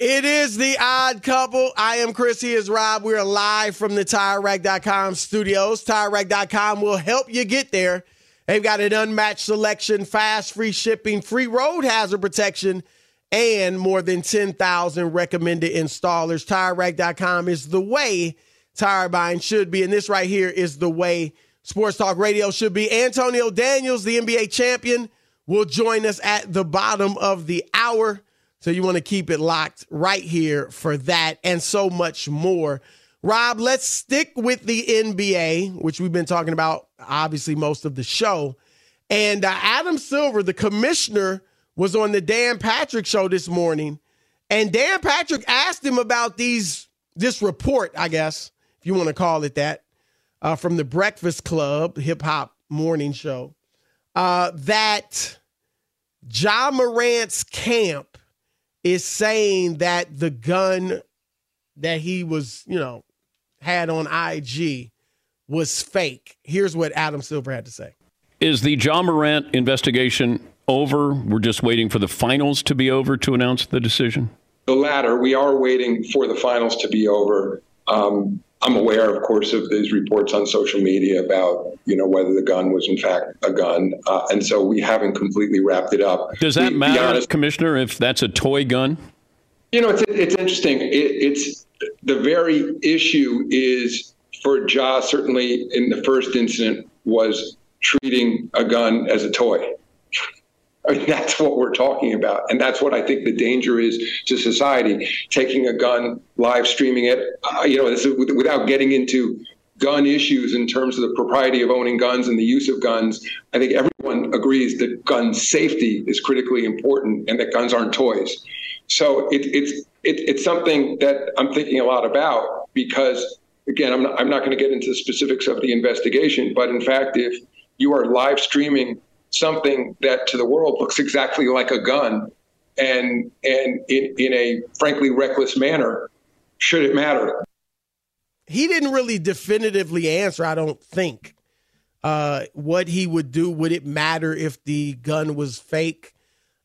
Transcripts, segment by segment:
It is the odd couple. I am Chris. He is Rob. We are live from the TireRack.com studios. TireRack.com will help you get there. They've got an unmatched selection, fast, free shipping, free road hazard protection, and more than 10,000 recommended installers. TireRack.com is the way tire buying should be. And this right here is the way Sports Talk Radio should be. Antonio Daniels, the NBA champion, will join us at the bottom of the hour. So you want to keep it locked right here for that and so much more. Rob, let's stick with the NBA, which we've been talking about obviously most of the show. And uh, Adam Silver, the commissioner, was on the Dan Patrick show this morning, and Dan Patrick asked him about these this report, I guess, if you want to call it that, uh, from the Breakfast Club hip hop morning show, uh, that Ja Morant's camp is saying that the gun that he was, you know, had on IG was fake. Here's what Adam Silver had to say. Is the Ja Morant investigation over? We're just waiting for the finals to be over to announce the decision? The latter. We are waiting for the finals to be over. Um, I'm aware, of course, of these reports on social media about, you know, whether the gun was in fact a gun, uh, and so we haven't completely wrapped it up. Does that be matter, honest- Commissioner, if that's a toy gun? You know, it's it's interesting. It, it's the very issue is for Ja. Certainly, in the first incident, was treating a gun as a toy. I mean, that's what we're talking about, and that's what I think the danger is to society. Taking a gun, live streaming it, uh, you know, is without getting into gun issues in terms of the propriety of owning guns and the use of guns. I think everyone agrees that gun safety is critically important, and that guns aren't toys. So it, it's it, it's something that I'm thinking a lot about because again, I'm not, I'm not going to get into the specifics of the investigation, but in fact, if you are live streaming something that to the world looks exactly like a gun, and and in, in a frankly reckless manner, should it matter? He didn't really definitively answer, I don't think, uh, what he would do. Would it matter if the gun was fake?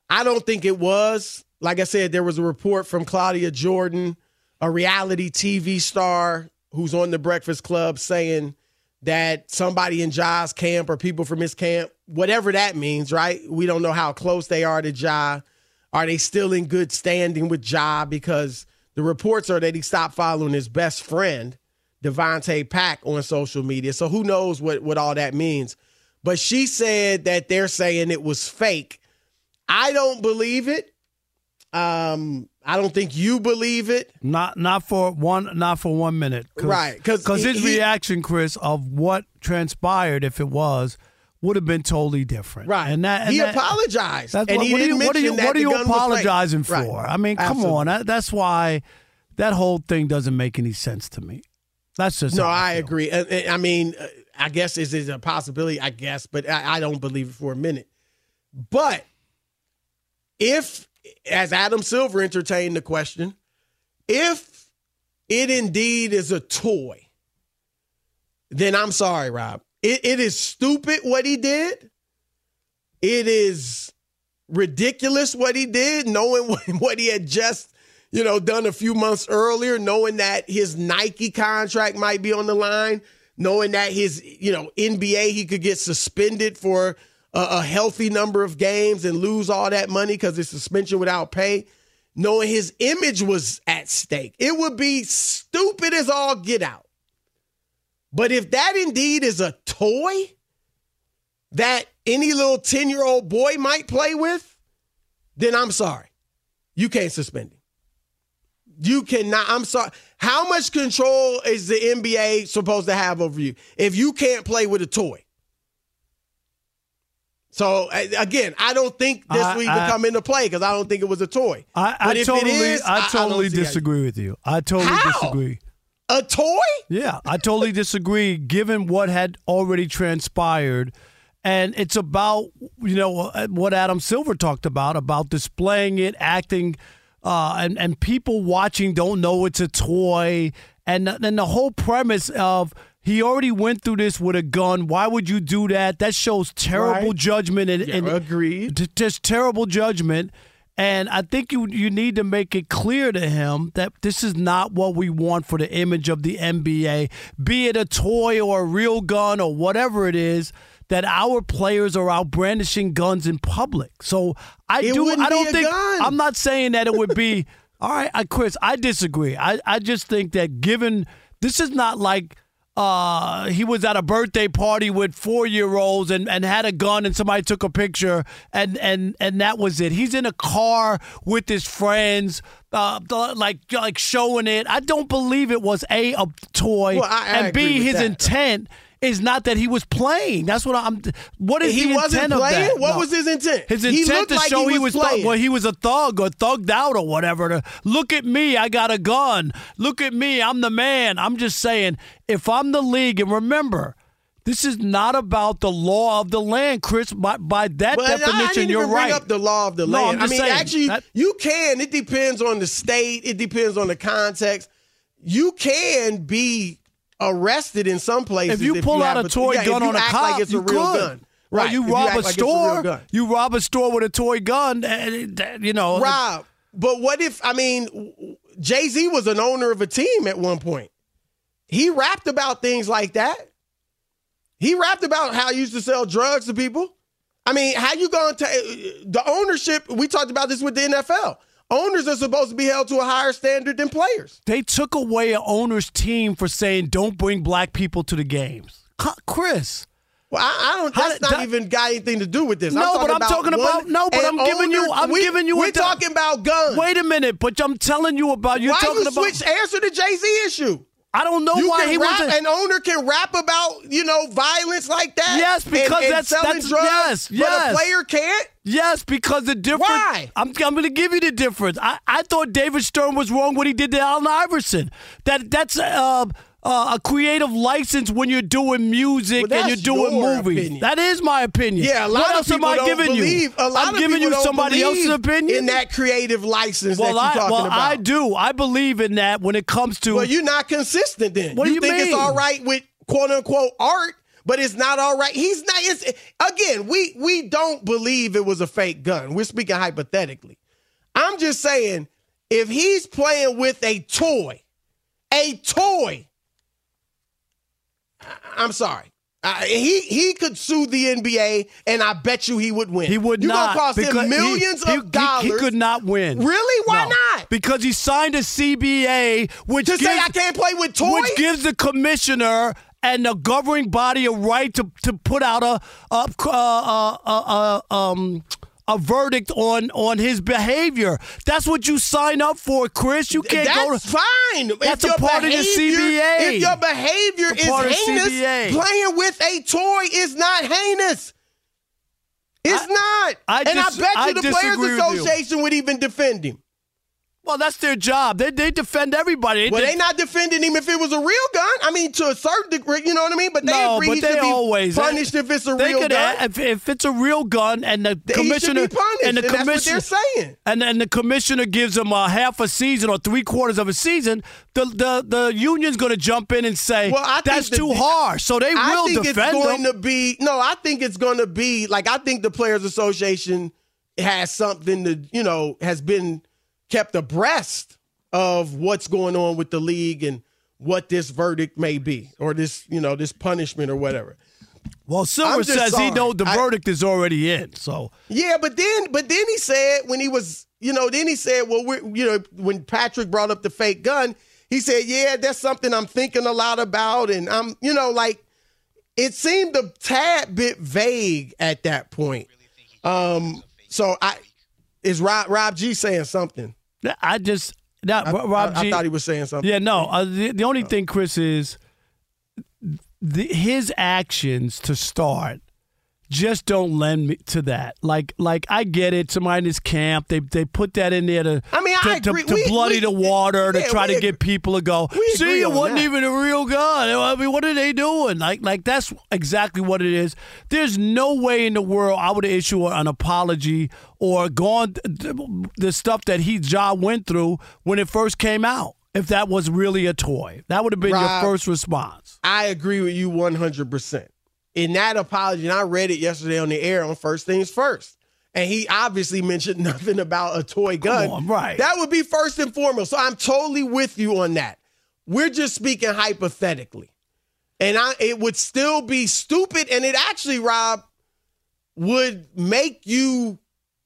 I don't think it was. Like I said, there was a report from Claudia Jordan, a reality TV star who's on the Breakfast Club, saying that somebody in Ja's camp or people from his camp, whatever that means, right? We don't know how close they are to Ja. Are they still in good standing with Ja? Because the reports are that he stopped following his best friend, Davonte Pack, on social media. So who knows what, what all that means. But she said that they're saying it was fake. I don't believe it. Um, I don't think you believe it. Not not for one not for one minute. Cause, Right, 'cause because his he- reaction, Chris, of what transpired, if it was, would have been totally different. Right. and that and he that- apologized. That's and what, he what are you what are you what are you the gun was apologizing Right. for? I mean, come Absolutely. on. That, that's why that whole thing doesn't make any sense to me. That's just No, I feel. agree. And I mean, uh, I guess is it a possibility? I guess, but I, I don't believe it for a minute. But if, as Adam Silver entertained the question, if it indeed is a toy, then I'm sorry, Rob. It, it is stupid what he did. It is ridiculous what he did, knowing what, he had just, you know, done a few months earlier, knowing that his Nike contract might be on the line, knowing that his, you know, NBA he could get suspended for a, a healthy number of games and lose all that money because it's suspension without pay, knowing his image was at stake. It would be stupid as all get out. But if that indeed is a toy that any little 10 year old boy might play with, then I'm sorry. You can't suspend him. You cannot. I'm sorry. How much control is the NBA supposed to have over you if you can't play with a toy? So again, I don't think this I- will even I- come into play because I don't think it was a toy. I, I But if it totally, is, I don't totally disagree with you. I totally How? disagree. A toy? Yeah, I totally disagree. Given what had already transpired, and it's about you know what Adam Silver talked about about displaying it, acting, uh, and and people watching don't know it's a toy, and then the whole premise of. He already went through this with a gun. Why would you do that? That shows terrible Right. judgment and, Yeah, and agreed. t- just terrible judgment. And I think you you need to make it clear to him that this is not what we want for the image of the NBA, be it a toy or a real gun or whatever it is. That our players are out brandishing guns in public. So I It do. I don't think. gun. I'm not saying that it would be. all right, I, Chris. I disagree. I I just think that given this is not like uh, he was at a birthday party with four year olds and, and had a gun and somebody took a picture and, and, and that was it. He's in a car with his friends, uh, like like showing it. I don't believe it was a a toy, Well, I- I and b his that. intent is not that he was playing. That's what I'm. What is He wasn't intent of playing? that? What No. was his intent? His intent to like show he he was was thug, well, he was a thug or thugged out or whatever. To look at me, I got a gun. Look at me, I'm the man. I'm just saying, if I'm the league, and remember, this is not about the law of the land, Chris. By, by that But definition, you're right. bring up the law of the No, land. I mean, saying, actually, that- you can. It depends on the state. It depends on the context. You can be arrested in some places if you pull out a toy yeah, if gun you on a cop, like it's you a real could. gun. Right, Right. you if rob act a like it's a store. you rob a store with a toy gun, eh, eh, and, and, you know. Rob, but what if I mean Jay Z was an owner of a team at one point? He rapped about things like that. He rapped about how he used to sell drugs to people. I mean, how you going to eh, the ownership? We talked about this with the NFL. Owners are supposed to be held to a higher standard than players. They took away an owner's team for saying don't bring black people to the games. Chris. Well, I, I don't. That's did- not that- even got anything to do with this. No, but I'm talking about- no, but I'm giving you- I'm we- giving you We're talking about guns. Wait a minute, but I'm telling you about you're Why talking you about. switch answer the Jay Z issue? I don't know You why he rap, wasn't. an owner can rap about you know violence like that. Yes, because and that's- selling that's- drugs, yes, but yes. a player can't. Yes, because the difference. Why? I'm, I'm going to give you the difference. I, I thought David Stern was wrong when he did to Allen Iverson. That that's uh, uh, a creative license when you're doing music Well, and you're doing your movies. opinion. That is my opinion. Yeah, a lot what of else people am I don't giving believe. you? A lot I'm of giving you somebody else's opinion. in that creative license well, that I you're talking well about. I do. I believe in that when it comes to. Well, you're not consistent then. What do you think it's all right with quote unquote art, but it's not all right. He's not. It's, again, we we don't believe it was a fake gun. We're speaking hypothetically. I'm just saying, if he's playing with a toy, a toy, I'm sorry. Uh, he he could sue the NBA, and I bet you he would win. He would you not. gonna cost him millions he, he- of dollars. He, could not win. Really? Why No. not? Because he signed a CBA, which To gives, say I can't play with toys? which gives the commissioner and the governing body a right to to put out a a, uh, uh, uh, um. A verdict on on his behavior. That's what you sign up for, Chris. You can't go. That's fine. That's if a part of the CBA. If your behavior A part of is heinous, playing with a toy is not heinous. It's I- not. I and dis- I bet I you the Players. Association would even defend him. Well, that's their job. They they defend everybody. Well, They- they not defending him if it was a real gun. I mean, to a certain degree, you know what I mean. But they no, agree but he they should be always punished if it's a they real could gun. if, if it's a real gun and the He should commissioner be punished, and the and commissioner they're saying. and and the commissioner gives him a half a season or three quarters of a season, the the the union's going to jump in and say Well, I that's the- too harsh. So they I will think defend it's going him. to be no. I think it's going to be like I think the Players Association has something to you know has been kept abreast of what's going on with the league and what this verdict may be or this you know this punishment or whatever. well, Silver says he know the I- verdict is already in. So Yeah, but then but then he said when he was you know then he said well we're you know when Patrick brought up the fake gun he said yeah that's something I'm thinking a lot about and I'm you know like it seemed a tad bit vague at that point. Um, so I is Rob Rob G saying something? I just that I, Rob I- I G. thought he was saying something. Yeah, no. Uh, the, the only thing, Chris, is the, his actions to start just don't lend me to that. Like, like I get it. Somebody in his camp, they they put that in there to I mean, to, I to- agree. to We- bloody we- the water to try to agree. get people to go. See, it wasn't that." even a real gun. I mean, what are they doing? Like, like that's exactly what it is. There's no way in the world I would issue an apology or gone the stuff that he job went through when it first came out. If that was really a toy, that would have been Rob, your first response. I agree with you 100%. In that apology, and I read it yesterday on the air on First Things First. And he obviously mentioned nothing about a toy gun. on, right. That would be first and foremost. So I'm totally with you on that. We're just speaking hypothetically. And I it would still be stupid. And it actually, Rob, would make you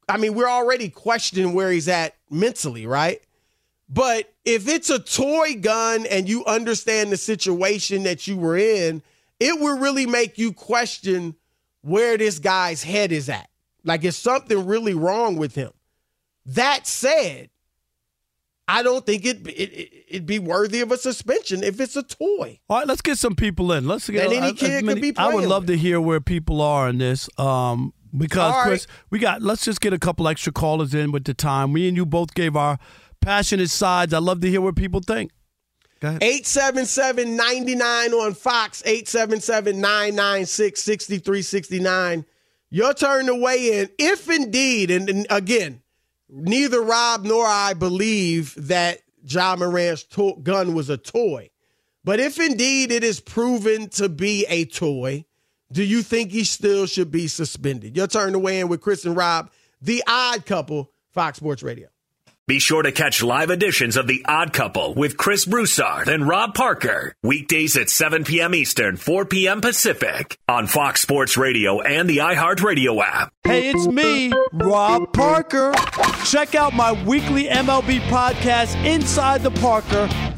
I mean, we're already questioning where he's at mentally, right? But if it's a toy gun and you understand the situation that you were in, it will really make you question where this guy's head is at. Like, is something really wrong with him? That said, I don't think it, it, it it'd be worthy of a suspension if it's a toy. All right, let's get some people in. Let's get. Any I- kid could mean, be I would love with. to hear where people are in this. Um, because right. Chris, we got. Let's just get a couple extra callers in with the time. We and you both gave our passionate sides. I love to hear what people think. Go 877 99 on Fox, 877 996 6369. Your turn to weigh in. If indeed, and, and again, neither Rob nor I believe that Ja Morant's to- gun was a toy. But if indeed it is proven to be a toy, do you think he still should be suspended? Your turn to weigh in with Chris and Rob, the odd couple, Fox Sports Radio. Be sure to catch live editions of The Odd Couple with Chris Broussard and Rob Parker. Weekdays at 7 p.m. Eastern, 4 p.m. Pacific on Fox Sports Radio and the iHeartRadio app. Hey, it's me, Rob Parker. Check out my weekly MLB podcast, Inside the Parker,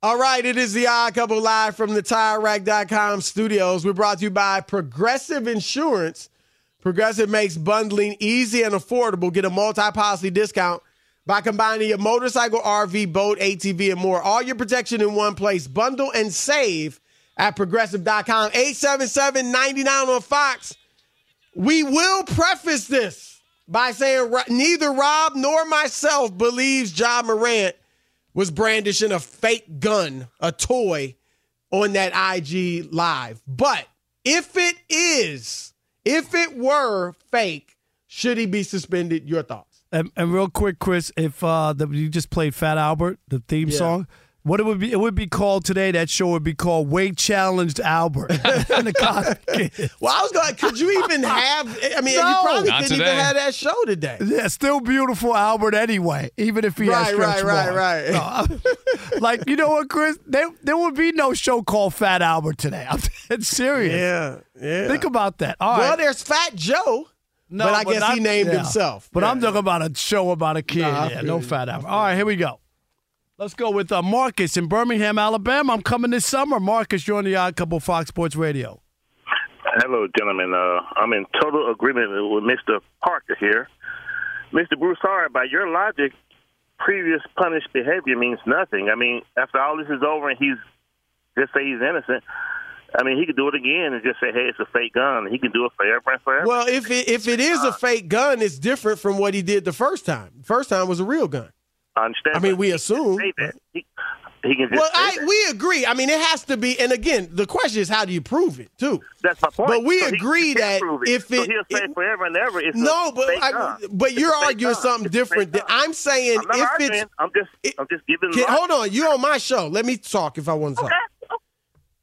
All right, it is the Odd Couple live from the TireRack.com studios. We're brought to you by Progressive Insurance. Progressive makes bundling easy and affordable. Get a multi-policy discount by combining your motorcycle, RV, boat, ATV, and more. All your protection in one place. Bundle and save at Progressive.com. 877-99 on Fox. We will preface this by saying neither Rob nor myself believes Ja Morant was brandishing a fake gun, a toy, on that IG live. But if it is, if it were fake, should he be suspended? Your thoughts? And, and real quick, Chris, if uh, the, you just played Fat Albert, the theme Yeah. song, what it would be? It would be called today. That show would be called "Weight Challenged Albert." and the Cosby Kids. Well, I was going. Could you even have? I mean, you probably Not couldn't today. even have that show today. Yeah, still beautiful Albert anyway, even if he has Right, stretch right, right, marks. right. No, like you know what, Chris? There, there would be no show called Fat Albert today. I'm serious. Yeah, yeah. Think about that. All well, right. there's Fat Joe, No, but I guess he I'm- named yeah. himself. But Yeah. I'm talking about a show about a kid. Nah, yeah, no. Fat Albert. All right, here we go. Let's go with uh, Marcus in Birmingham, Alabama. I'm coming this summer. Marcus, you're on the Odd Couple Fox Sports Radio. Hello, gentlemen. Uh, I'm in total agreement with Mr. Parker here. Mr. Broussard, by your logic, previous punished behavior means nothing. I mean, after all this is over and he's just say he's innocent, I mean, he could do it again and just say, hey, it's a fake gun. He can do it forever and forever. Well, if it, if it is a fake gun, it's different from what he did the first time. First time was a real gun. I understand. I mean, we assume. He, he can just Well, I we agree. I mean, it has to be. And again, the question is, how do you prove it too? That's my point. But we So agree can that prove if so it- he'll say it- forever and ever, it's No, but I, but It's you're arguing gun. something It's different. gun. I'm saying I'm if arguing. it's I'm just, it- I'm just giving. Logic. hold on, you're on my show. Let me talk if I want to talk.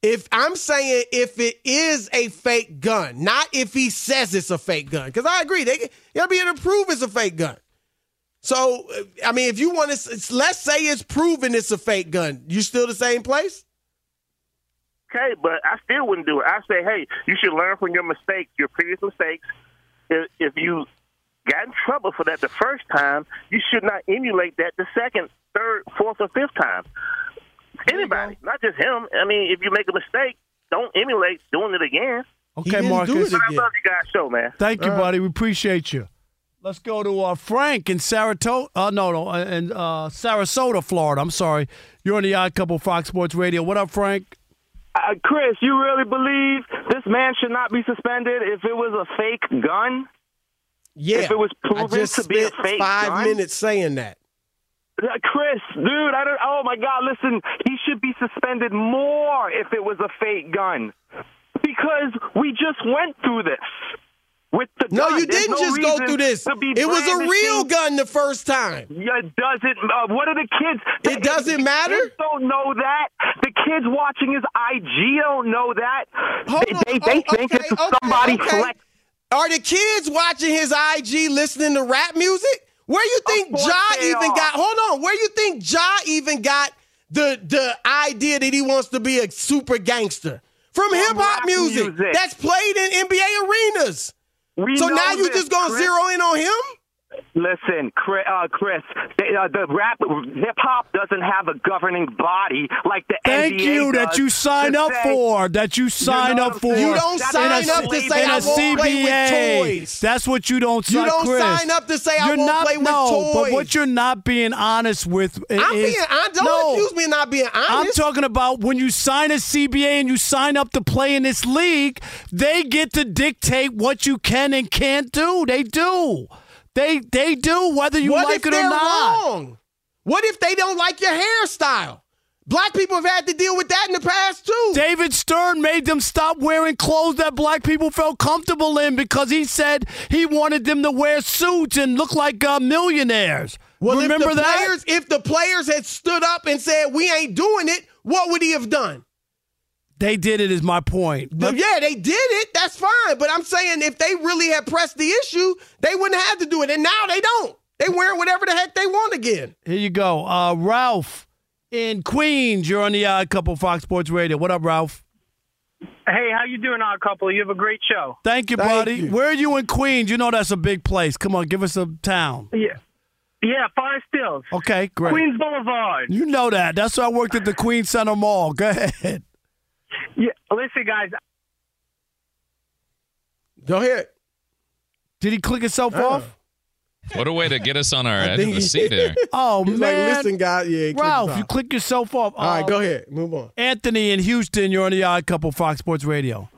If I'm saying if it is a fake gun, not if he says it's a fake gun, because I agree they gotta be able to prove it's a fake gun. So uh, I mean, if you want to, let's say it's proven it's a fake gun, you still the same place? Okay, but I still wouldn't do it. I say, hey, you should learn from your mistakes, your previous mistakes. If, if you got in trouble for that the first time, you should not emulate that the second, third, fourth, or fifth time. Anybody, not just him. I mean, if you make a mistake, don't emulate doing it again. Okay, didn't do Marcus. it But I love you guys' show, man. Thank you, buddy. We appreciate you. Let's go to uh, Frank in Saratoga. Uh, no, no, uh, in uh, Sarasota, Florida. I'm sorry. You're on the Odd Couple Fox Sports Radio. What up, Frank? Uh, Chris, you really believe this man should not be suspended if it was a fake gun? Yeah, If it was I proven just to be a spent fake five gun? minutes saying that. Uh, Chris, dude, I don't. Oh my God! Listen, he should be suspended more if it was a fake gun, because we just went through this with the No, you There's didn't no just go through this. It was a real gun the first time. Yeah, does it? Uh, what are the kids? It doesn't matter? Kids don't know that. The kids watching his IG don't know that. Hold they they, they Oh, think okay, it's okay, somebody okay. flex. Are the kids watching his IG listening to rap music? Where you think Ja even are. got? Hold on. Where you think Ja even got the the idea that he wants to be a super gangster from hip hop music, music. that's played in NBA arenas? We So now you just gonna Chris. zero in on him? Listen, Chris, uh, Chris they, uh, the rap hip hop doesn't have a governing body like the Thank NBA you that you sign up say- for. That you sign know up for. You don't That's sign a- up to say in I a won't play with toys. That's what you don't sign Chris. You sign. don't Chris. sign up to say I You're won't not, play with no, but what you're not being honest with is I'm being. I don't no, accuse me of not being I'm talking about when you sign a CBA and you sign up to play in this league, they get to dictate what you can and can't do. They do. They they do whether you what like it or not. wrong? What if they don't like your hairstyle? Black people have had to deal with that in the past too. David Stern made them stop wearing clothes that black people felt comfortable in because he said he wanted them to wear suits and look like uh, millionaires. well, Remember if the that? players, if the players had stood up and said we ain't doing it, what would he have done? They did it. Is my point. But yeah, they did it. That's fine. But I'm saying if they really had pressed the issue, they wouldn't have to do it. And now they don't. They wear whatever the heck they want again. Here you go, uh, Ralph in Queens. You're on the Odd Couple Fox Sports Radio. What up, Ralph? Hey, how you doing, Odd Couple? You have a great show. Thank you, Thank buddy. you. Where are you in Queens? You know that's a big place. Come on, give us a town. Yeah, yeah, Five Stills, Okay, great. Queens Boulevard. You know that. That's why I worked at the Queens Center Mall. Go ahead. Yeah, listen, guys. Go ahead. Did he click himself Uh. off? What a way to get us on our edge of the seat there. Oh He's man, like, listen, guys. Yeah, Ralph, us you off. click yourself off. All right, Uh, go ahead. Move on. Anthony in Houston. You're on the Odd Couple Fox Sports Radio.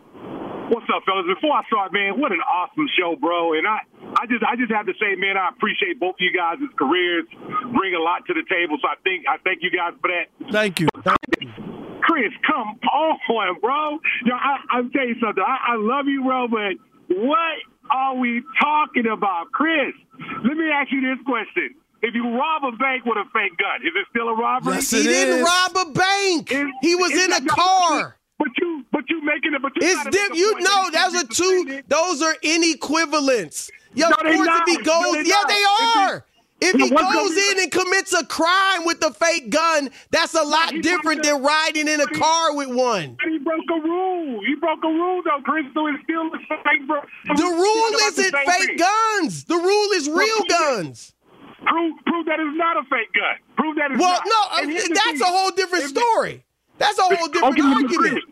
What's up, fellas? Before I start, man, what an awesome show, bro. And I, I just I just have to say, man, I appreciate both of you guys' careers, bring a lot to the table. So I think I thank you guys for that. Thank you. Chris, come on, bro. Yo, I, I'm tell you something. I, I love you, bro, but what are we talking about, Chris? Let me ask you this question. If you rob a bank with a fake gun, is it still a robbery? Yes, he didn't rob a bank. he was in a car. But you, but you making it. But you It's diff- you know those are two. Those are inequivalents. Yo, No, of course, not. if he goes, they yeah, not. they If are. If he goes in and commits a crime with a fake gun, that's a lot different than riding in a car with one. He broke a rule. He broke a rule, though, Chris. So it's still the same. Bro. The rule isn't fake guns. The rule is real guns. Prove, prove that it's not a fake gun. Prove that it's Well, not. Well, no, And uh, that's a whole different story. That's a whole different argument.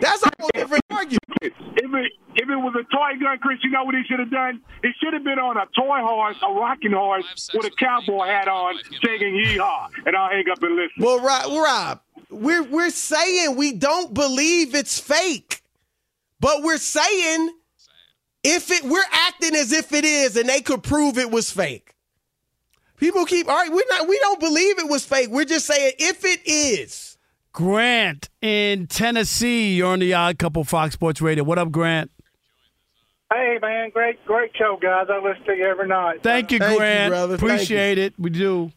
That's a whole different argument. If it if it was a toy gun, Chris, you know what he should have done? He should have been on a toy horse, a rocking horse, with a cowboy hat on, singing "Yeehaw," and I'll hang up and listen. Well, Rob, Rob, we're we're saying we don't believe it's fake, but we're saying if it we're acting as if it is, and they could prove it was fake. People keep all right. We're not. We don't believe it was fake. We're just saying if it is. Grant in Tennessee. You're on the Odd Couple Fox Sports Radio. What up, Grant? Hey, man, great, great show, guys. I listen to you every night. Thank you, Thank you, Grant. brother. Thank Appreciate it. We do.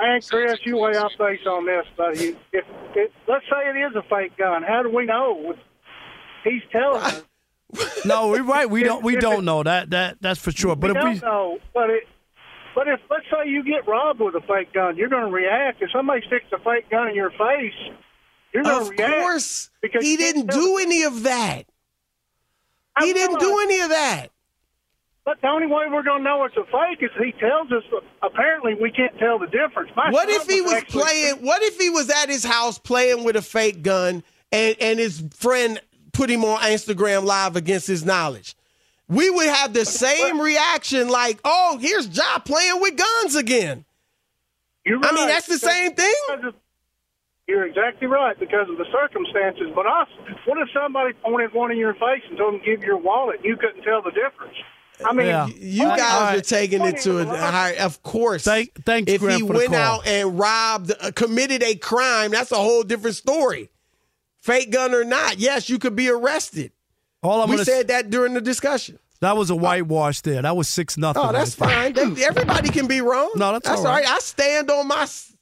And Chris, you weigh off base on this, buddy. If, if let's say it is a fake gun, how do we know? He's telling us. No, we're right. We don't. We If don't know that. That that's for sure. But we if don't we know, but it. But if let's say you get robbed with a fake gun, you're going to react. If somebody sticks a fake gun in your face, you're going Of course, because he didn't do any of that. He didn't do any of that. But the only way we're going to know it's a fake is he tells us. Apparently, we can't tell the difference. My What if he was actually- playing? What if he was at his house playing with a fake gun, and and his friend put him on Instagram Live against his knowledge? We would have the same reaction, like, "Oh, here's Ja playing with guns again." You're I mean, that's the same thing. Because of- You're exactly right because of the circumstances. But us, what if somebody pointed one in your face and told them to give you your wallet? and You couldn't tell the difference. I mean, Yeah. You guys all are taking it to a higher. Of course, Thank- thanks, if Grant, he for the went call. out and robbed, uh, committed a crime, that's a whole different story. Fake gun or not, yes, you could be arrested. all I'm we gonna said that during the discussion. that was a whitewash there. That was six nothing. Oh, that's fine. They- everybody can be wrong. No, that's that's all all right. right. I stand on my s-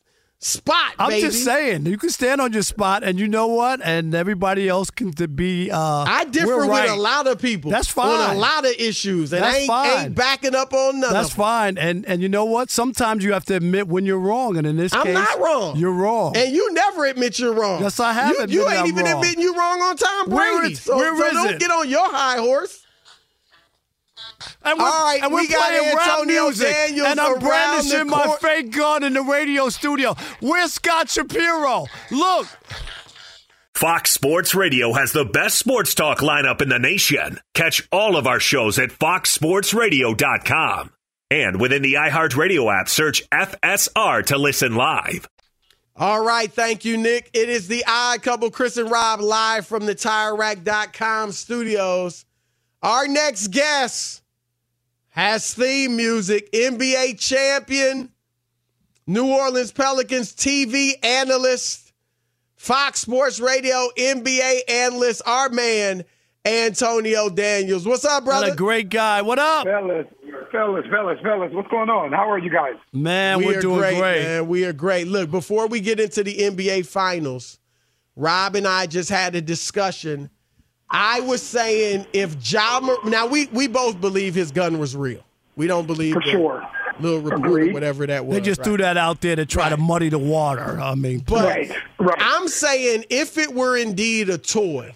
spot, I'm baby. just saying you can stand on your spot, and you know what, and everybody else can to be. Uh, I differ with right. a lot of people. That's on fine. a lot of issues, and That's I ain't, fine. ain't backing up on nothing. That's fine, and and you know what? Sometimes you have to admit when you're wrong, and in this I'm case, not wrong. You're wrong. And you never admit you're wrong. Yes, I have You, you ain't I'm even wrong. admitting you're wrong on Tom Where Brady. is- so where so is don't it? get on your high horse. And we're, All right, and we're we got playing rap Antonio music, Daniels and I'm around brandishing my fake gun in the radio studio. Where's Scott Shapiro? Look, Fox Sports Radio has the best sports talk lineup in the nation. Catch all of our shows at foxsportsradio.com. And within the iHeartRadio app, search FSR to listen live. All right, thank you, Nick. It is the odd couple, Chris and Rob, live from the TireRack.com studios. Our next guest has theme music, NBA champion, New Orleans Pelicans TV analyst, Fox Sports Radio NBA analyst, our man, Antonio Daniels. What's up, what brother? a great guy. What up, Fellas, fellas, fellas, fellas, what's going on? How are you guys? man? we we're are doing great, great. man. We are great. Look, before we get into the NBA finals, Rob and I just had a discussion. I was saying if Ja, Mor- now we we both believe his gun was real. We don't believe For the sure. little report or whatever that was. They just right? threw that out there to try to muddy the water. I mean, But Right, right. I'm saying if it were indeed a toy,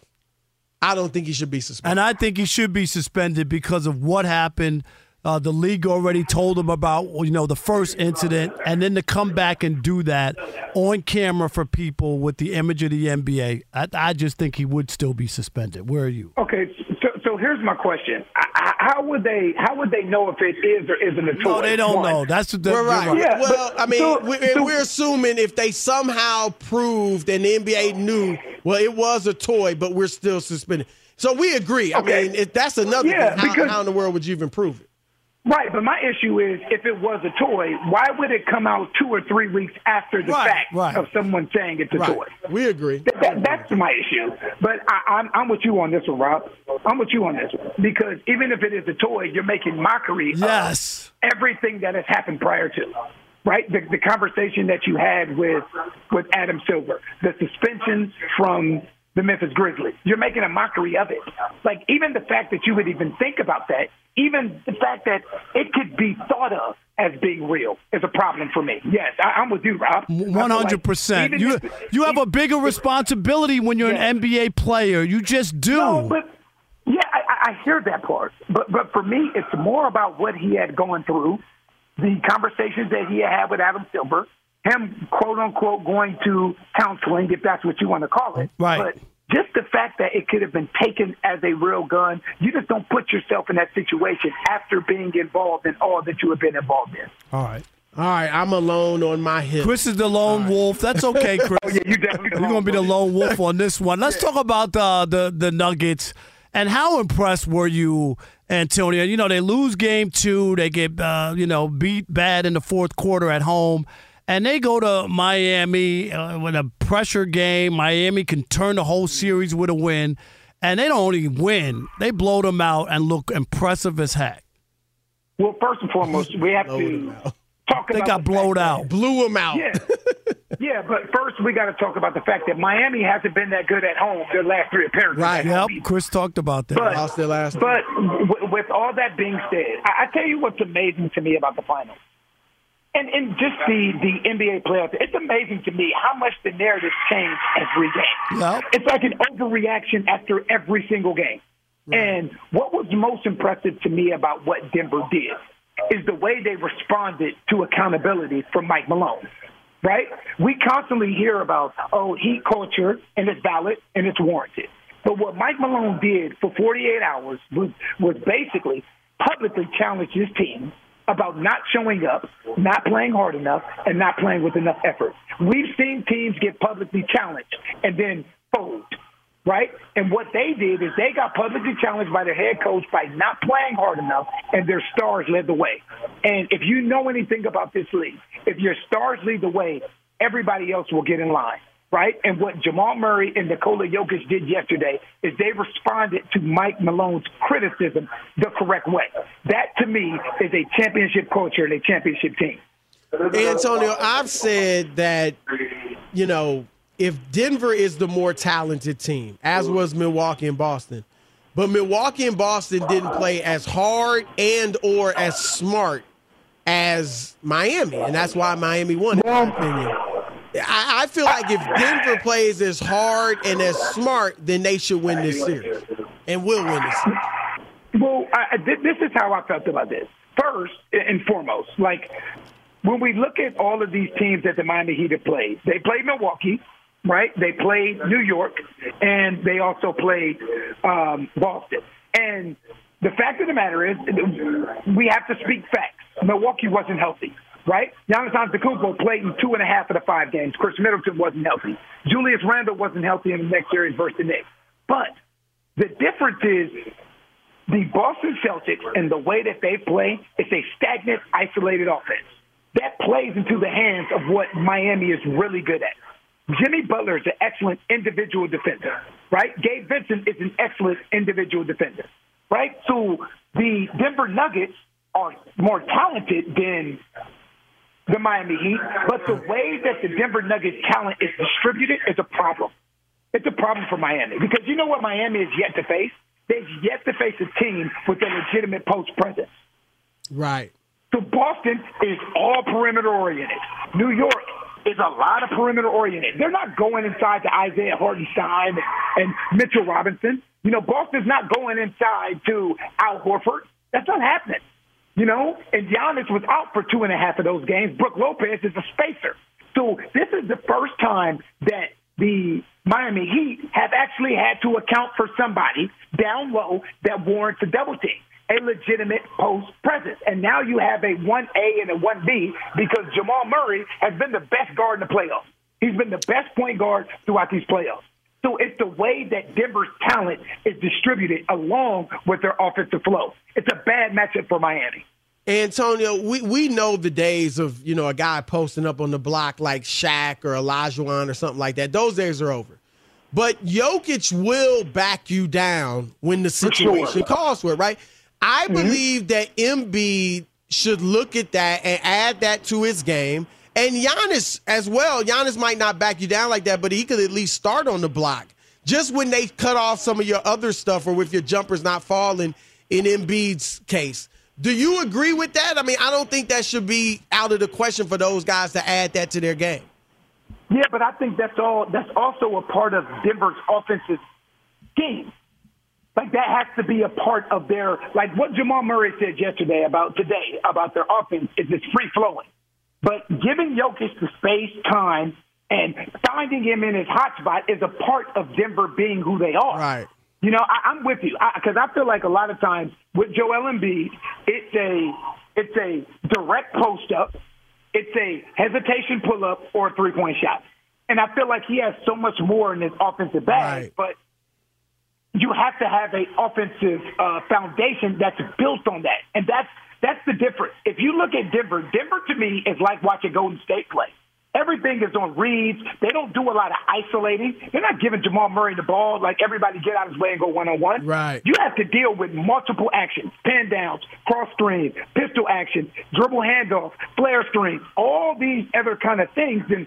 I don't think he should be suspended. And I think he should be suspended because of what happened. Uh, the league already told him about you know the first incident, and then to come back and do that on camera for people with the image of the NBA, I, I just think he would still be suspended. Where are you? Okay, so, so here's my question: I- I- How would they how would they know if it is or isn't a toy? No, they don't One. know. That's the, We're right. Yeah, well, but- I mean, so- we're, so- we're assuming if they somehow proved and the NBA knew, well, it was a toy, but we're still suspended. So we agree. I mean, if that's another Yeah, thing. How, because- how in the world would you even prove it? Right, but my issue is if it was a toy, why would it come out two or three weeks after the Right, fact right. of someone saying it's a Right. toy? We agree. That, that, that's my issue. But I, I'm, I'm with you on this one, Rob. I'm with you on this one because even if it is a toy, you're making mockery Yes. of everything that has happened prior to. Right, the, the conversation that you had with with Adam Silver, the suspension from the Memphis Grizzlies, you're making a mockery of it. Like even the fact that you would even think about that, even the fact that it could be thought of as being real, is a problem for me. Yes, I, I'm with you, Rob. One hundred percent. You if- you have a bigger responsibility when you're an NBA player. You just do. No, but yeah, I, I- hear that part. But but for me, it's more about what he had going through, the conversations that he had with Adam Silver, him quote unquote going to counseling, if that's what you want to call it. Right. But just the fact that it could have been taken as a real gun, you just don't put yourself in that situation after being involved in all that you have been involved in. All right. All right, I'm alone on my hip. Chris is the lone wolf. That's okay, Chris. Oh, yeah, you definitely You're gonna be the lone wolf on this one. Let's talk about uh, the the Nuggets and how impressed were you, Antonio? You know they lose game two. They get uh, you know beat bad in the fourth quarter at home, and they go to Miami uh, with a pressure game. Miami can turn the whole series with a win, and they don't only win; they blow them out and look impressive as heck. Well, first and foremost, we have to talk They about got the blowed out. that- Blew them out. Yeah. yeah, but first we got to talk about the fact that Miami hasn't been that good at home their last three appearances. Right. at Yep, Chris talked about that. But, Lost their last but w- with all that being said, I, I tell you what's amazing to me about the finals. And, and just the, the NBA playoffs, it's amazing to me how much the narrative change every game. Yep. It's like an overreaction after every single game. And what was most impressive to me about what Denver did is the way they responded to accountability from Mike Malone. Right? We constantly hear about, oh, heat culture, and it's valid and it's warranted. But what Mike Malone did for 48 hours was, was basically publicly challenge his team about not showing up, not playing hard enough, and not playing with enough effort. We've seen teams get publicly challenged and then fold, right? And what they did is they got publicly challenged by their head coach by not playing hard enough, and their stars led the way. And if you know anything about this league, if your stars lead the way, everybody else will get in line right? And what Jamal Murray and Nikola Jokic did yesterday is they responded to Mike Malone's criticism the correct way. That to me is a championship culture and a championship team. Antonio, I've said that, you know, if Denver is the more talented team, as was Milwaukee and Boston, but Milwaukee and Boston didn't play as hard and or as smart as Miami, and that's why Miami won, in my opinion. I, I feel like if Denver plays as hard and as smart, then they should win this series and will win this series. Well, I, this is how I felt about this. First and foremost, like when we look at all of these teams that the Miami Heat have played, they played Milwaukee, right? They played New York, and they also played um, Boston. And the fact of the matter is, we have to speak facts. Milwaukee wasn't healthy, right? Giannis Antetokounmpo played in two and a half of the five games. Khris Middleton wasn't healthy. Julius Randle wasn't healthy in the next series versus the Knicks. But the difference is the Boston Celtics and the way that they play is a stagnant, isolated offense. That plays into the hands of what Miami is really good at. Jimmy Butler is an excellent individual defender, right? Gabe Vincent is an excellent individual defender, right? So the Denver Nuggets are more talented than the Miami Heat, but the way that the Denver Nuggets talent is distributed is a problem. It's a problem for Miami because you know what Miami is yet to face? They've yet to face a team with a legitimate post presence. Right. So Boston is all perimeter oriented. New York is a lot of perimeter oriented. They're not going inside to Isaiah Hartenstein and Mitchell Robinson. You know, Boston's not going inside to Al Horford. That's not happening. You know, and Giannis was out for two and a half of those games. Brook Lopez is a spacer. So this is the first time that the Miami Heat have actually had to account for somebody down low that warrants a double team, a legitimate post presence. And now you have a 1A and a 1B because Jamal Murray has been the best guard in the playoffs. He's been the best point guard throughout these playoffs. So it's the way that Denver's talent is distributed along with their offensive flow. It's a bad matchup for Miami. Antonio, we, we know the days of, you know, a guy posting up on the block like Shaq or Olajuwon or something like that. Those days are over. But Jokic will back you down when the situation sure. calls for it, right? I mm-hmm. believe that Embiid should look at that and add that to his game. And Giannis as well. Giannis might not back you down like that, but he could at least start on the block. Just when they cut off some of your other stuff or if your jumper's not falling in Embiid's case. Do you agree with that? I mean, I don't think that should be out of the question for those guys to add that to their game. Yeah, but I think that's all. That's also a part of Denver's offensive game. Like that has to be a part of their like what Jamal Murray said yesterday about today about their offense is it's free flowing. But giving Jokic the space, time, and finding him in his hot spot is a part of Denver being who they are. Right. You know, I, I'm with you because I, I feel like a lot of times with Joel Embiid, it's a it's a direct post up, it's a hesitation pull up or a three point shot, and I feel like he has so much more in his offensive bag. Right. But you have to have a offensive uh, foundation that's built on that, and that's that's the difference. If you look at Denver, Denver to me is like watching Golden State play. Everything is on reads. They don't do a lot of isolating. They're not giving Jamal Murray the ball like everybody get out of his way and go one on one. Right. You have to deal with multiple actions, pin downs, cross screens, pistol action, dribble handoff, flare screen, all these other kind of things. And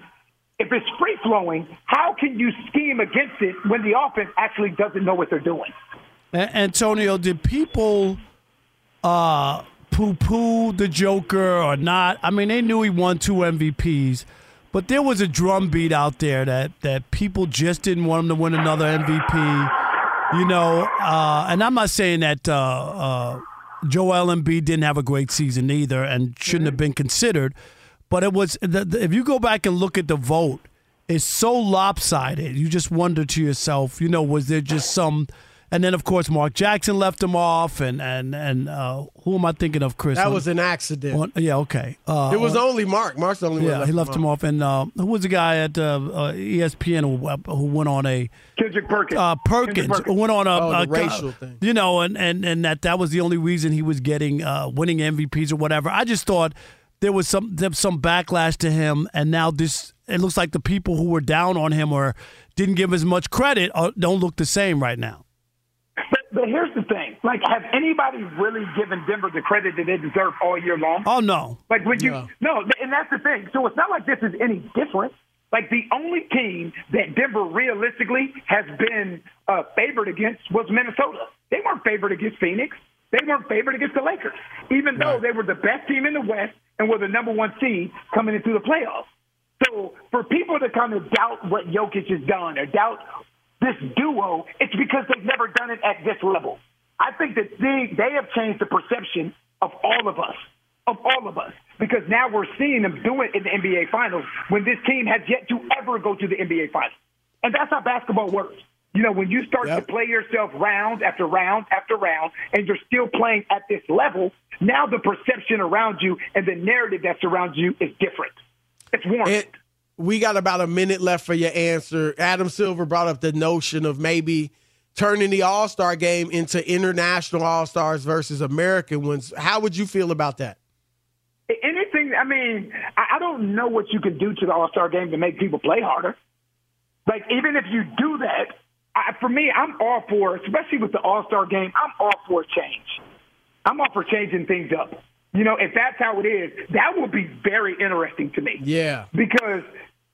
if it's free flowing, how can you scheme against it when the offense actually doesn't know what they're doing? Antonio, did people uh, poo poo the Joker or not? I mean, they knew he won two MVPs, but there was a drumbeat out there that, that people just didn't want him to win another MVP. You know, uh, and I'm not saying that uh, uh, Joel Embiid didn't have a great season either and shouldn't have been considered. But it was the, the, if you go back and look at the vote, it's so lopsided. You just wonder to yourself, you know, was there just some? And then of course Mark Jackson left him off, and and and uh, who am I thinking of, Chris? That was an accident. yeah, okay. Uh, it was only Mark. Mark's the only yeah, one. he left him off. And uh, who was the guy at uh, uh, ESPN who, uh, who went on a Kendrick Perkins? Perkins, Perkins, went on a, oh, a racial thing. You know, and, and and that that was the only reason he was getting winning MVPs or whatever. I just thought there was some there was some backlash to him, and now this it looks like the people who were down on him or didn't give as much credit uh, don't look the same right now. But, here's the thing: like, has anybody really given Denver the credit that they deserve all year long? Oh no! Like would you no, no and that's the thing. So it's not like this is any different. Like the only team that Denver realistically has been uh, favored against was Minnesota. They weren't favored against Phoenix. They weren't favored against the Lakers, even though they were the best team in the West and were the number one seed coming into the playoffs. So for people to kind of doubt what Jokic has done or doubt this duo, it's because they've never done it at this level. I think that they, they have changed the perception of all of us, of all of us, because now we're seeing them do it in the NBA Finals when this team has yet to ever go to the NBA Finals. And that's how basketball works. You know, when you start yep. to play yourself round after round after round, and you're still playing at this level, now the perception around you and the narrative that surrounds you is different. It's warranted. It, we got about a minute left for your answer. Adam Silver brought up the notion of maybe turning the All Star game into international All Stars versus American ones. How would you feel about that? Anything. I mean, I don't know what you can do to the All Star game to make people play harder. Like, even if you do that, I, for me, I'm all for, especially with the All Star game, I'm all for change. I'm all for changing things up. You know, if that's how it is, that would be very interesting to me. Yeah. Because,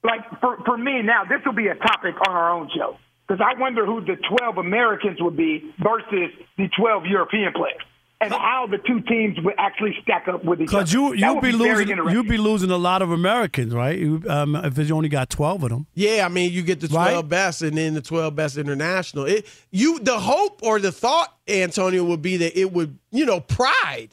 like, for, for me now, this will be a topic on our own show. Because I wonder who the 12 Americans would be versus the 12 European players and how the two teams would actually stack up with each other. Because you you'd be, be losing you'd be losing a lot of Americans, right? Um, if you only got twelve of them. Yeah, I mean you get the twelve right? best and then the twelve best international. It you the hope or the thought, Antonio, would be that it would you know pride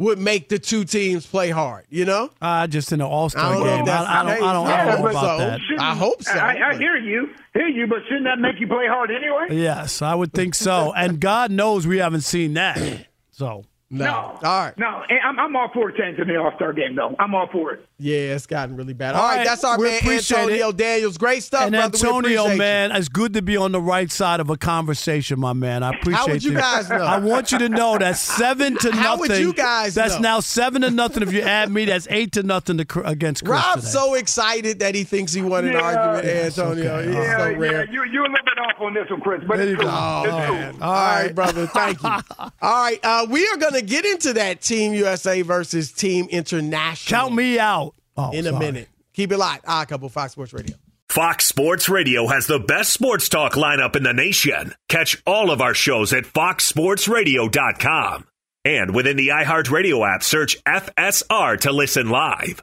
would make the two teams play hard. You know, uh, just in an All Star game. I, I, don't, I don't, I don't know about so. that. I hope so. I, I hear you, hear you, but shouldn't that make you play hard anyway? Yes, I would think so. and God knows we haven't seen that. So no. no. All right. No, I'm, I'm all for changing the All Star game, though. I'm all for it. Yeah, it's gotten really bad. All All right, right, that's our we man appreciate Antonio it. Daniels. Great stuff, and brother. We Antonio, appreciate you. man, it's good to be on the right side of a conversation, my man. I appreciate How would you guys know? I want you to know that seven to How nothing. would you guys That's know? now seven to nothing. If you add me, that's eight to nothing to, against Chris Rob's today. so excited that he thinks he won an Yeah. argument, Yes, Antonio. okay. He's Yeah, so yeah, rare. you you're a little bit off on this one, Chris, but it's you true. It's Oh, true. man. All right, brother. Thank you. All right, uh, we are going to get into that Team USA versus Team International Count me out. Oh, in a minute. Keep it locked. I couple Fox Sports Radio. Fox Sports Radio has the best sports talk lineup in the nation. Catch all of our shows at foxsportsradio.com. And within the iHeartRadio app, search FSR to listen live.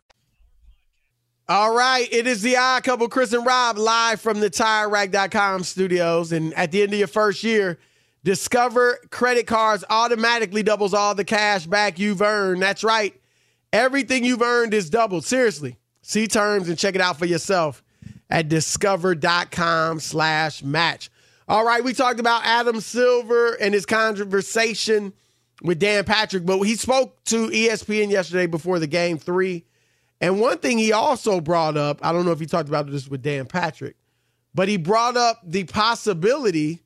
All right, it is the odd couple, Chris and Rob, live from the TireRack.com studios. And at the end of your first year, Discover credit cards automatically doubles all the cash back you've earned. That's right. Everything you've earned is doubled. Seriously. See terms and check it out for yourself at discover.com slash match. All right, we talked about Adam Silver and his conversation with Dan Patrick, but he spoke to ESPN yesterday before the game three. And one thing he also brought up, I don't know if he talked about this with Dan Patrick, but he brought up the possibility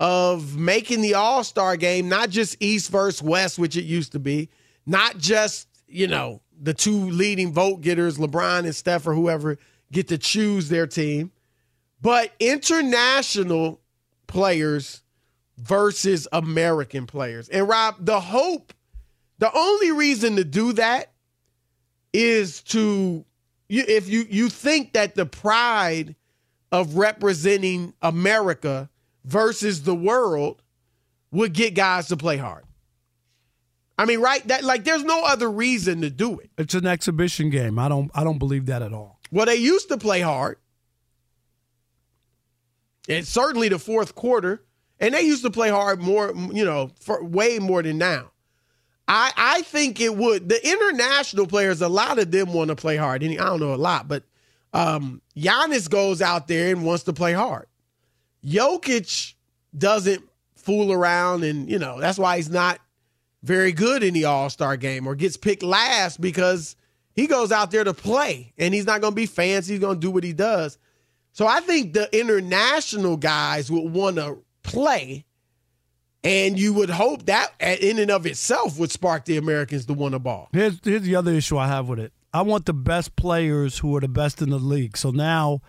of making the All Star game not just East versus West, which it used to be, not just, you know, the two leading vote getters, LeBron and Steph or whoever, get to choose their team, but international players versus American players. And Rob, the hope, the only reason to do that is to if you you think that the pride of representing America versus the world would get guys to play hard. I mean, right? That like there's no other reason to do it. It's an exhibition game. I don't. I don't believe that at all. Well, they used to play hard. And certainly the fourth quarter. And they used to play hard more, you know, for way more than now. I I think it would. The international players, a lot of them want to play hard. And I don't know a lot, but um Giannis goes out there and wants to play hard. Jokic doesn't fool around, and you know that's why he's not very good in the All Star game or gets picked last because he goes out there to play and he's not going to be fancy. He's going to do what he does. So I think the international guys would want to play, and you would hope that in and of itself would spark the Americans to want a ball. Here's here's the other issue I have with it. I want the best players who are the best in the league. So now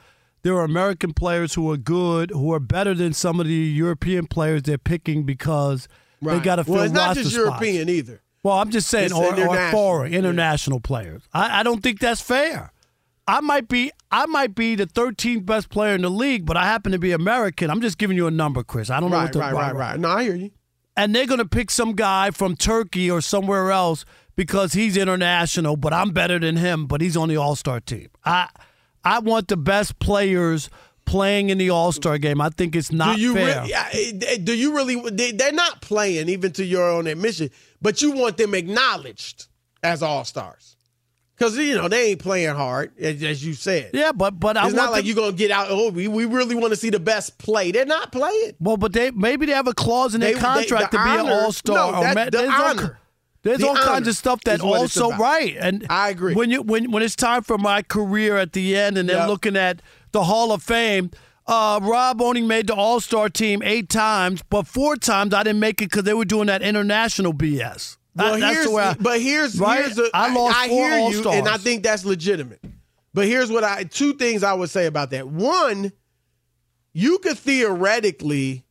there are American players who are good, who are better than some of the European players they're picking because they got to fill well, it's not just spots. European either. Well, I'm just saying, It's or, or foreign, international players. I, I don't think that's fair. I might be, I might be the 13th best player in the league, but I happen to be American. I'm just giving you a number, Chris. I don't know Right, what the right, right, right. No, I hear you. and they're going to pick some guy from Turkey or somewhere else because he's international, but I'm better than him, but he's on the All Star team. I I want the best players playing in the All Star game. I think it's not do you fair. Really, eh, eh, do you really? they- They're not playing, even to your own admission, but you want them acknowledged as all stars because you know they ain't playing hard, as, as you said. yeah, but but I it's want not like them- you're gonna get out. Oh, we, we really want to see the best play. They're not playing. Well, but they maybe they have a clause in their They- they- contract the to be an All Star. no, that- the honor. There's The all kinds of stuff that is what it's also right, and I agree. When you when when it's time for my career at the end, and they're Yep. looking at the Hall of Fame. Uh, Rob only made the All Star team eight times, but four times I didn't make it because they were doing that international BS. Well, that's here's I- but here's right? here's a, I lost I, four hear you, All-Stars. and I think that's legitimate. But here's what I two things I would say about that. One, you could theoretically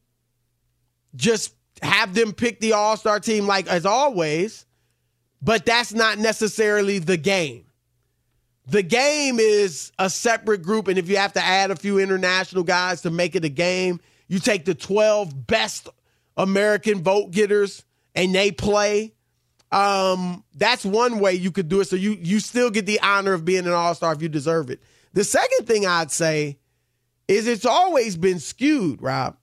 just have them pick the All Star team like as always, but that's not necessarily the game. The game is a separate group, and if you have to add a few international guys to make it a game, you take the 12 best American vote getters and they play. Um, that's one way you could do it. So you you still get the honor of being an all-star if you deserve it. The second thing I'd say is it's always been skewed, Rob.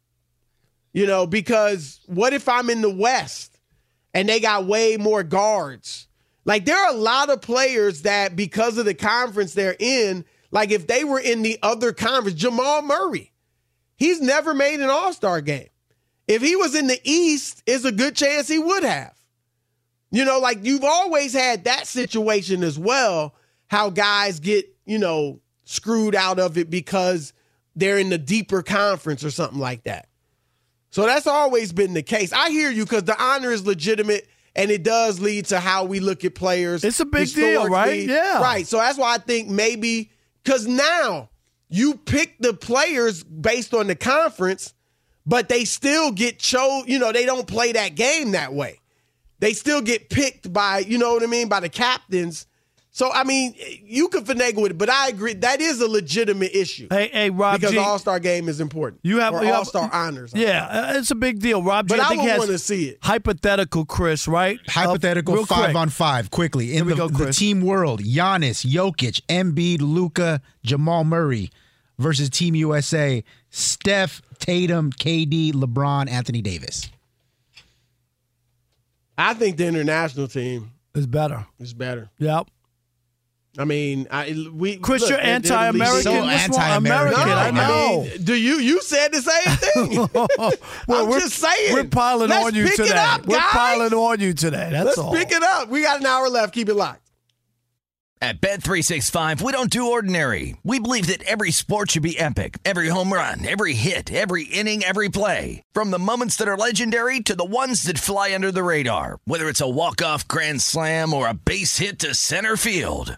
You know, because what if I'm in the West and they got way more guards? Like there are a lot of players that because of the conference they're in, like if they were in the other conference, Jamal Murray, he's never made an all-star game. If he was in the East, it's a good chance he would have. You know, like you've always had that situation as well. how guys get, you know, screwed out of it because they're in the deeper conference or something like that. So that's always been the case. I hear you because the honor is legitimate and it does lead to how we look at players. It's a big deal, right? Yeah. Right. So that's why I think maybe because now you pick the players based on the conference, but they still get chose, you know, they don't play that game that way. They still get picked by, you know what I mean, by the captains so I mean, you can finagle with it, but I agree that is a legitimate issue. Hey, hey, Rob, because G, All Star game is important. You have All Star honors. Yeah, uh, it's a big deal, Rob. But G, I, I think would want to see it. Hypothetical, Chris, right? Hypothetical Uh, five quick. on five quickly in the, go, the team world. Giannis, Jokic, Embiid, Luka, Jamal Murray versus Team USA. Steph, Tatum, KD, LeBron, Anthony Davis. I think the international team is better. Is better. Yep. I mean, I we Chris, look, you're they're- they're the anti-American. least- So What's anti-American, No, I know. mean, do you you said the same thing? Well, I'm we're, just saying. We're piling Let's on you pick today. It up, we're guys. piling on you today. That's Let's all. pick it up. We got an hour left. Keep it locked. At Bet365, we don't do ordinary. We believe that every sport should be epic. Every home run, every hit, every inning, every play. From the moments that are legendary to the ones that fly under the radar. Whether it's a walk-off grand slam or a base hit to center field.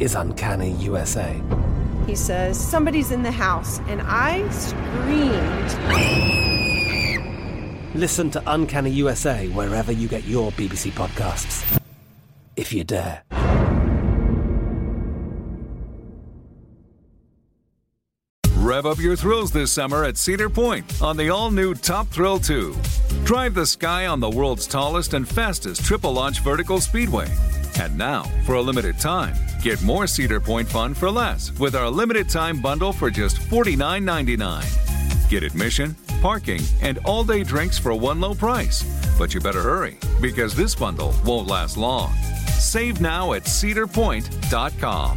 is Uncanny USA. He says, Somebody's in the house. And I screamed. Listen to Uncanny USA wherever you get your BBC podcasts, if you dare. Rev up your thrills this summer at Cedar Point on the all new Top Thrill 2. Drive the sky on the world's tallest and fastest triple launch vertical speedway. And now, for a limited time, get more Cedar Point fun for less with our limited time bundle for just $49.99. Get admission, parking, and all day drinks for one low price. But you better hurry because this bundle won't last long. Save now at cedarpoint.com.